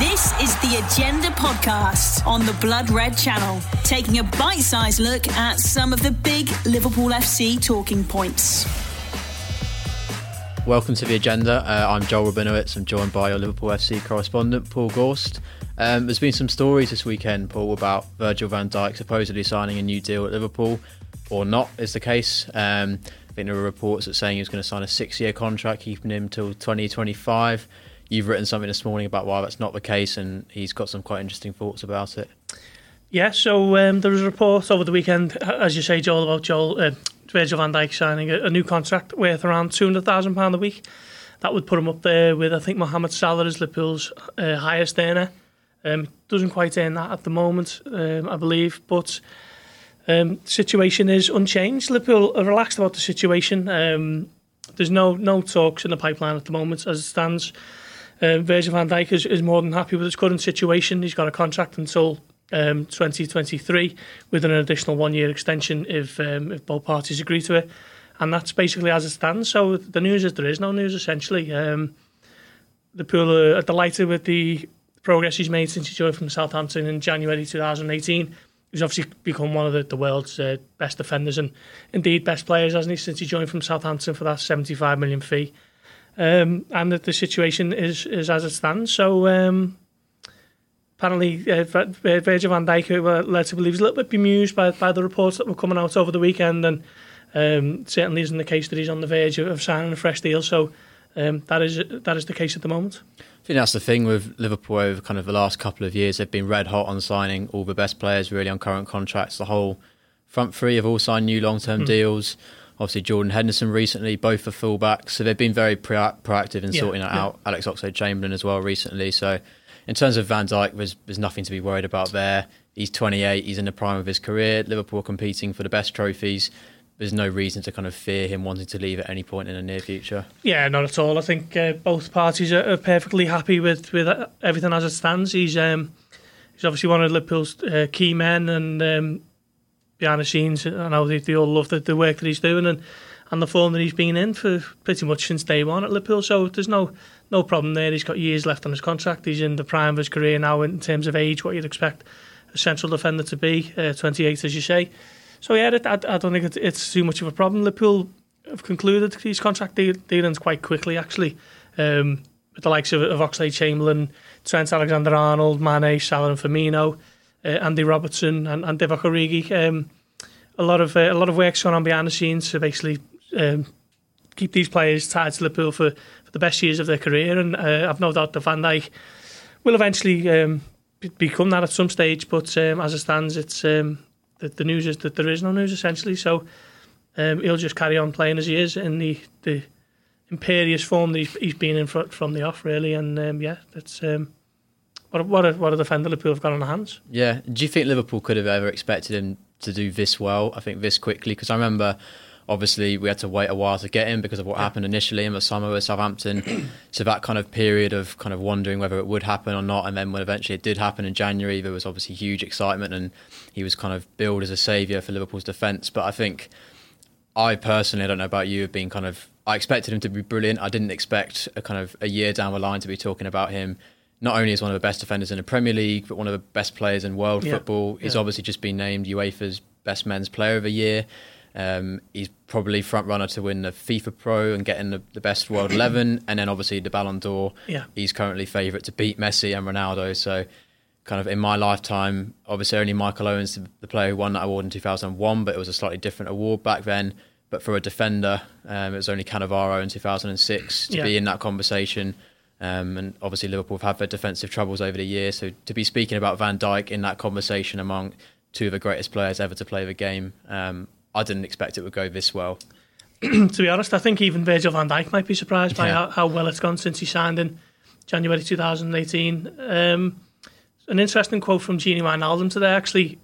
This is the Agenda podcast on the Blood Red Channel, taking a bite sized look at some of the big Liverpool FC talking points. Welcome to the agenda. Uh, I'm Joel Rabinowitz. I'm joined by your Liverpool FC correspondent, Paul Gorst. Um, there's been some stories this weekend, Paul, about Virgil van Dijk supposedly signing a new deal at Liverpool, or not, is the case. Um, I think there were reports that saying he was going to sign a six year contract, keeping him till 2025 you've written something this morning about why that's not the case, and he's got some quite interesting thoughts about it. Yeah, so um, there was a report over the weekend, as you say, Joel, about Joel uh, Virgil van Dijk signing a, a new contract worth around two hundred thousand pound a week. That would put him up there with I think Mohamed Salah as Liverpool's uh, highest earner. Um, doesn't quite earn that at the moment, um, I believe, but um, situation is unchanged. Liverpool are relaxed about the situation. Um, there's no no talks in the pipeline at the moment as it stands. Um, Virgil van Dijk is, is more than happy with his current situation. He's got a contract until um, 2023 with an additional one year extension if um, if both parties agree to it. And that's basically as it stands. So the news is there is no news essentially. Um, the pool are delighted with the progress he's made since he joined from Southampton in January 2018. He's obviously become one of the, the world's uh, best defenders and indeed best players, hasn't he, since he joined from Southampton for that 75 million fee um, and that the situation is is as it stands. So um, apparently, uh, Virgil van Dijk who were led to believe he's a little bit bemused by by the reports that were coming out over the weekend, and um, certainly isn't the case that he's on the verge of, of signing a fresh deal. So. Um, that is that is the case at the moment. I think that's the thing with Liverpool over kind of the last couple of years. They've been red hot on signing all the best players really on current contracts. The whole front three have all signed new long term mm. deals obviously Jordan Henderson recently, both for fullbacks. So they've been very pro- proactive in yeah, sorting that yeah. out. Alex Oxlade Chamberlain as well recently. So in terms of Van Dijk, there's, there's nothing to be worried about there. He's 28, he's in the prime of his career. Liverpool competing for the best trophies. There's no reason to kind of fear him wanting to leave at any point in the near future. Yeah, not at all. I think uh, both parties are, are, perfectly happy with, with everything as it stands. He's um, he's obviously one of Liverpool's uh, key men, and um, behind the scenes. I know they, they all love the, the work that he's doing and, and the form that he's been in for pretty much since day one at Liverpool. So there's no no problem there. He's got years left on his contract. He's in the prime of his career now in terms of age, what you'd expect a central defender to be, uh, 28 as you say. So yeah, I, I don't think it's, too much of a problem. Liverpool have concluded his contract dealings quite quickly actually. Um, with the likes of, of Oxlade Chamberlain, Trent Alexander-Arnold, Mane, Salah and Firmino Andy Robertson and, and Divock Origi. Um, a lot of uh, a lot of work's gone on behind the scenes to basically um, keep these players tied to Liverpool for, for the best years of their career, and uh, I've no doubt that Van Dijk will eventually um, become that at some stage. But um, as it stands, it's um, the, the news is that there is no news essentially. So um, he'll just carry on playing as he is in the the imperious form that he's, he's been in from the off, really. And um, yeah, that's um, what what a, what a defender Liverpool have got on their hands. Yeah. Do you think Liverpool could have ever expected him to do this well? I think this quickly because I remember. Obviously, we had to wait a while to get him because of what happened initially in the summer with Southampton. so that kind of period of kind of wondering whether it would happen or not, and then when eventually it did happen in January, there was obviously huge excitement, and he was kind of billed as a saviour for Liverpool's defence. But I think I personally, I don't know about you, have been kind of I expected him to be brilliant. I didn't expect a kind of a year down the line to be talking about him not only is one of the best defenders in the Premier League, but one of the best players in world yeah. football. He's yeah. obviously just been named UEFA's best men's player of the year. Um, he's probably front runner to win the FIFPro and getting the, the best world eleven, and then obviously the Ballon d'Or. Yeah. he's currently favourite to beat Messi and Ronaldo. So, kind of in my lifetime, obviously only Michael Owens, the player who won that award in two thousand one, but it was a slightly different award back then. But for a defender, um, it was only Cannavaro in two thousand and six to yeah. be in that conversation. Um, and obviously, Liverpool have had their defensive troubles over the years. So to be speaking about Van Dijk in that conversation among two of the greatest players ever to play the game, um, I didn't expect it would go this well. to be honest, I think even Virgil van Dijk might be surprised by yeah. how, how, well it's gone since he signed in January 2018. Um, an interesting quote from Gini Wijnaldum today, actually,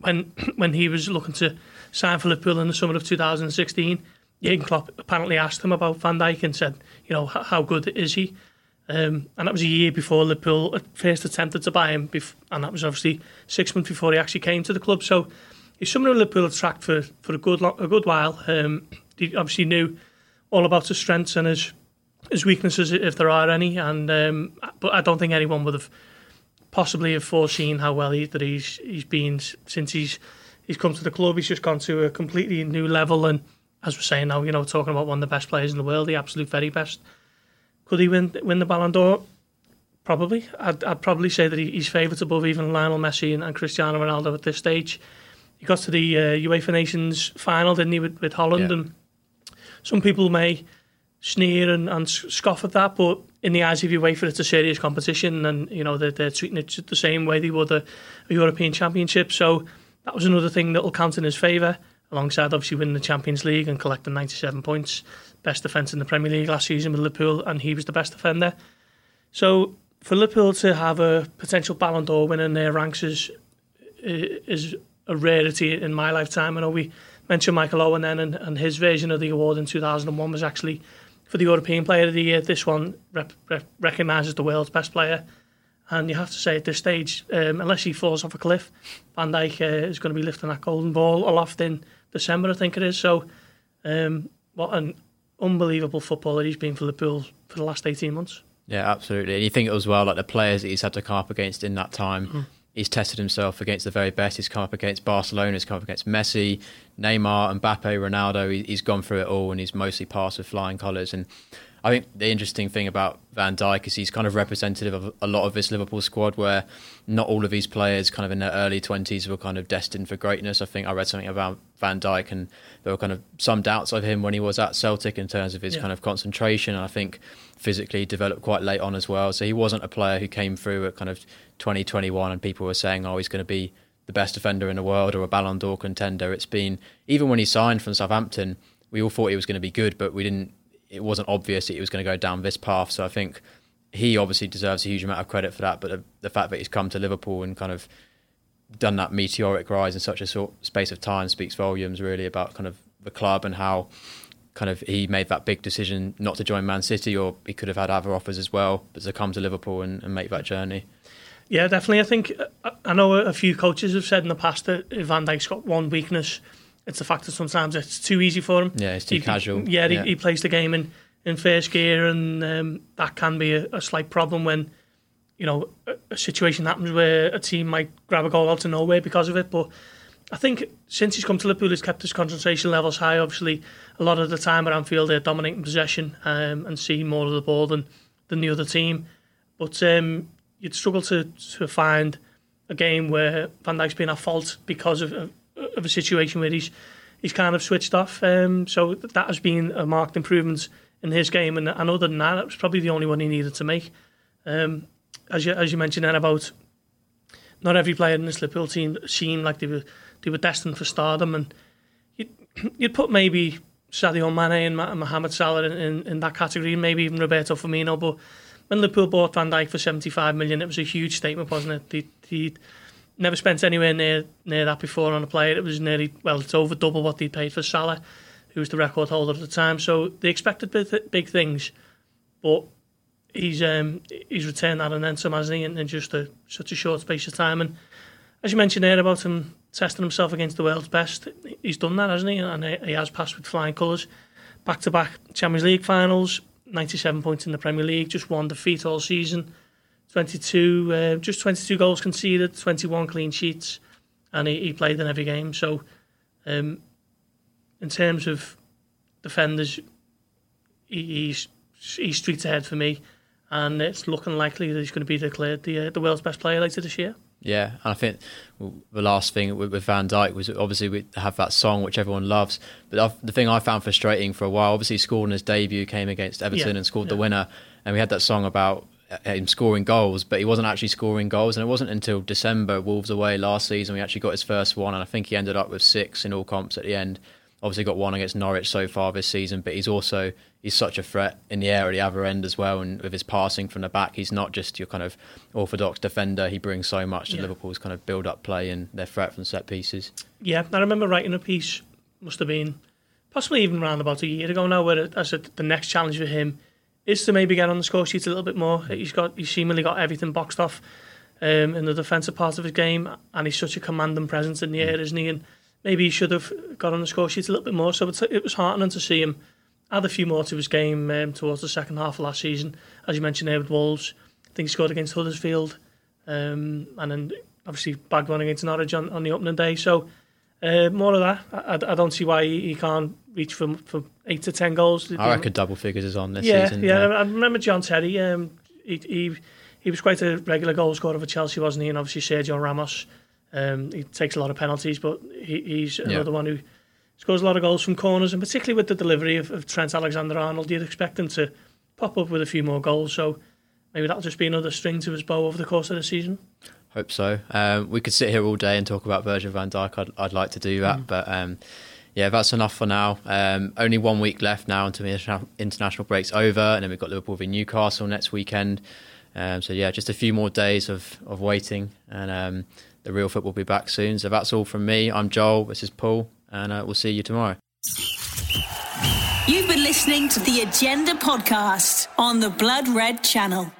when when he was looking to sign for Liverpool in the summer of 2016. Jurgen Klopp apparently asked him about Van Dijk and said, you know, how good is he? Um, and that was a year before Liverpool first attempted to buy him, and that was obviously six months before he actually came to the club. So he's someone who Liverpool had tracked for, for a good a good while. Um, he obviously knew all about his strengths and his his weaknesses, if there are any. And um, but I don't think anyone would have possibly have foreseen how well he, that he's he's been since he's he's come to the club. He's just gone to a completely new level, and as we're saying now, you know, talking about one of the best players in the world, the absolute very best. Could he win win the Ballon d'Or? Probably. I'd, I'd probably say that he, he's favourites above even Lionel Messi and, and, Cristiano Ronaldo at this stage. He got to the uh, UEFA Nations final, didn't he, with, with Holland? Yeah. And some people may sneer and, and scoff at that, but in the eyes of UEFA, it's a serious competition, and you know they're, they're treating it the same way they would a European Championship. So that was another thing that will count in his favour, alongside obviously winning the Champions League and collecting 97 points, best defence in the Premier League last season with Liverpool, and he was the best defender. So for Liverpool to have a potential Ballon d'Or winner in their ranks is is a rarity in my lifetime. I know we mentioned Michael Owen then, and, and his version of the award in 2001 was actually for the European Player of the Year. This one rep, rep, recognises the world's best player. And you have to say at this stage, um, unless he falls off a cliff, Van Dijk uh, is going to be lifting that golden ball aloft in December, I think it is. So, um, what an unbelievable footballer he's been for Liverpool for the last 18 months. Yeah, absolutely. And you think as well, like the players that he's had to come up against in that time, mm. he's tested himself against the very best. He's come up against Barcelona, he's come up against Messi, Neymar, Mbappe, Ronaldo. He's gone through it all and he's mostly passed with flying colours. And I think the interesting thing about Van Dijk is he's kind of representative of a lot of this Liverpool squad, where not all of these players, kind of in their early twenties, were kind of destined for greatness. I think I read something about Van Dijk, and there were kind of some doubts of him when he was at Celtic in terms of his yeah. kind of concentration. And I think physically developed quite late on as well. So he wasn't a player who came through at kind of 2021, and people were saying, "Oh, he's going to be." The best defender in the world or a Ballon d'Or contender. It's been even when he signed from Southampton, we all thought he was going to be good, but we didn't it wasn't obvious that he was going to go down this path. So I think he obviously deserves a huge amount of credit for that. But the, the fact that he's come to Liverpool and kind of done that meteoric rise in such a short space of time speaks volumes really about kind of the club and how kind of he made that big decision not to join Man City or he could have had other offers as well, but to come to Liverpool and, and make that journey. Yeah, definitely. I think uh, I know a few coaches have said in the past that Van Dijk's got one weakness it's the fact that sometimes it's too easy for him. Yeah, it's too he, casual. Yeah, yeah. He, he, plays the game in, in first gear, and um, that can be a, a, slight problem when you know a, a, situation happens where a team might grab a goal out of nowhere because of it. But I think since he's come to Liverpool, he's kept his concentration levels high. Obviously, a lot of the time at Anfield, they're dominating possession um, and seeing more of the ball than than the other team. But um, you'd struggle to to find a game where Van Dijk's been at fault because of, of a situation where he's he's kind of switched off. Um, so that has been a marked improvement in his game, and, and other than that, it was probably the only one he needed to make. Um, as you as you mentioned then about not every player in this Liverpool team seemed like they were they were destined for stardom, and you'd, you'd put maybe Sadio Mane and Mohamed Salah in, in, in that category, and maybe even Roberto Firmino, but when Liverpool bought Van Dijk for 75 million, it was a huge statement, wasn't it? They, never spent anywhere near near that before on a player. It was nearly well, it's over double what they paid for Salah, who was the record holder at the time. So they expected big, big things, but he's um, he's returned that and then some, hasn't he? In, in just a, such a short space of time. And as you mentioned there about him testing himself against the world's best, he's done that, hasn't he? And he has passed with flying colours. Back to back Champions League finals, 97 points in the Premier League, just one defeat all season 22, uh, just 22 goals conceded, 21 clean sheets, and he, he played in every game. So, um, in terms of defenders, he, he's he's streets ahead for me, and it's looking likely that he's going to be declared the uh, the world's best player later this year. Yeah, and I think the last thing with, Van Dijk was obviously we have that song which everyone loves. But the thing I found frustrating for a while, obviously, scored in his debut, came against Everton yeah, and scored yeah. the winner, and we had that song about Uh, him scoring goals, but he wasn't actually scoring goals. And it wasn't until December, Wolves away last season, we actually got his first one. And I think he ended up with six in all comps at the end. Obviously, got one against Norwich so far this season, but he's also he's such a threat in the air at the other end as well. And with his passing from the back, he's not just your kind of orthodox defender. He brings so much to yeah. Liverpool's kind of build-up play and their threat from set pieces. Yeah, I remember writing a piece. Must have been possibly even around about a year ago now, where I said the next challenge for him is to maybe get on the score sheet a little bit more. He's got he's seemingly got everything boxed off um, in the defensive part of his game, and he's such a commanding presence in the air, isn't he? And maybe he should have got on the score sheet a little bit more. So it was heartening to see him add a few more to his game um, towards the second half of last season. As you mentioned there with Wolves, I think he scored against Huddersfield. um, and then obviously bagged one against Norwich on, on the opening day. So uh, more of that. I, I, don't see why he can't reach for, for eight to ten goals. I reckon double figures is on this yeah, season. Yeah, yeah. I remember John Terry. Um, he, he he was quite a regular goal scorer for Chelsea, wasn't he? And obviously Sergio Ramos. Um, he takes a lot of penalties, but he, he's another yeah. one who scores a lot of goals from corners, and particularly with the delivery of, of Trent Alexander-Arnold, you'd expect him to pop up with a few more goals. So maybe that'll just be another string to his bow over the course of the season. Hope so. Um, we could sit here all day and talk about Virgil van Dijk. I'd, I'd like to do that, mm. but um, yeah, that's enough for now. Um, only one week left now until the international break's over, and then we've got Liverpool v Newcastle next weekend. Um, so yeah, just a few more days of, of waiting, and um, the real football will be back soon. So that's all from me. I'm Joel. This is Paul, and uh, we'll see you tomorrow. You've been listening to the Agenda podcast on the Blood Red Channel.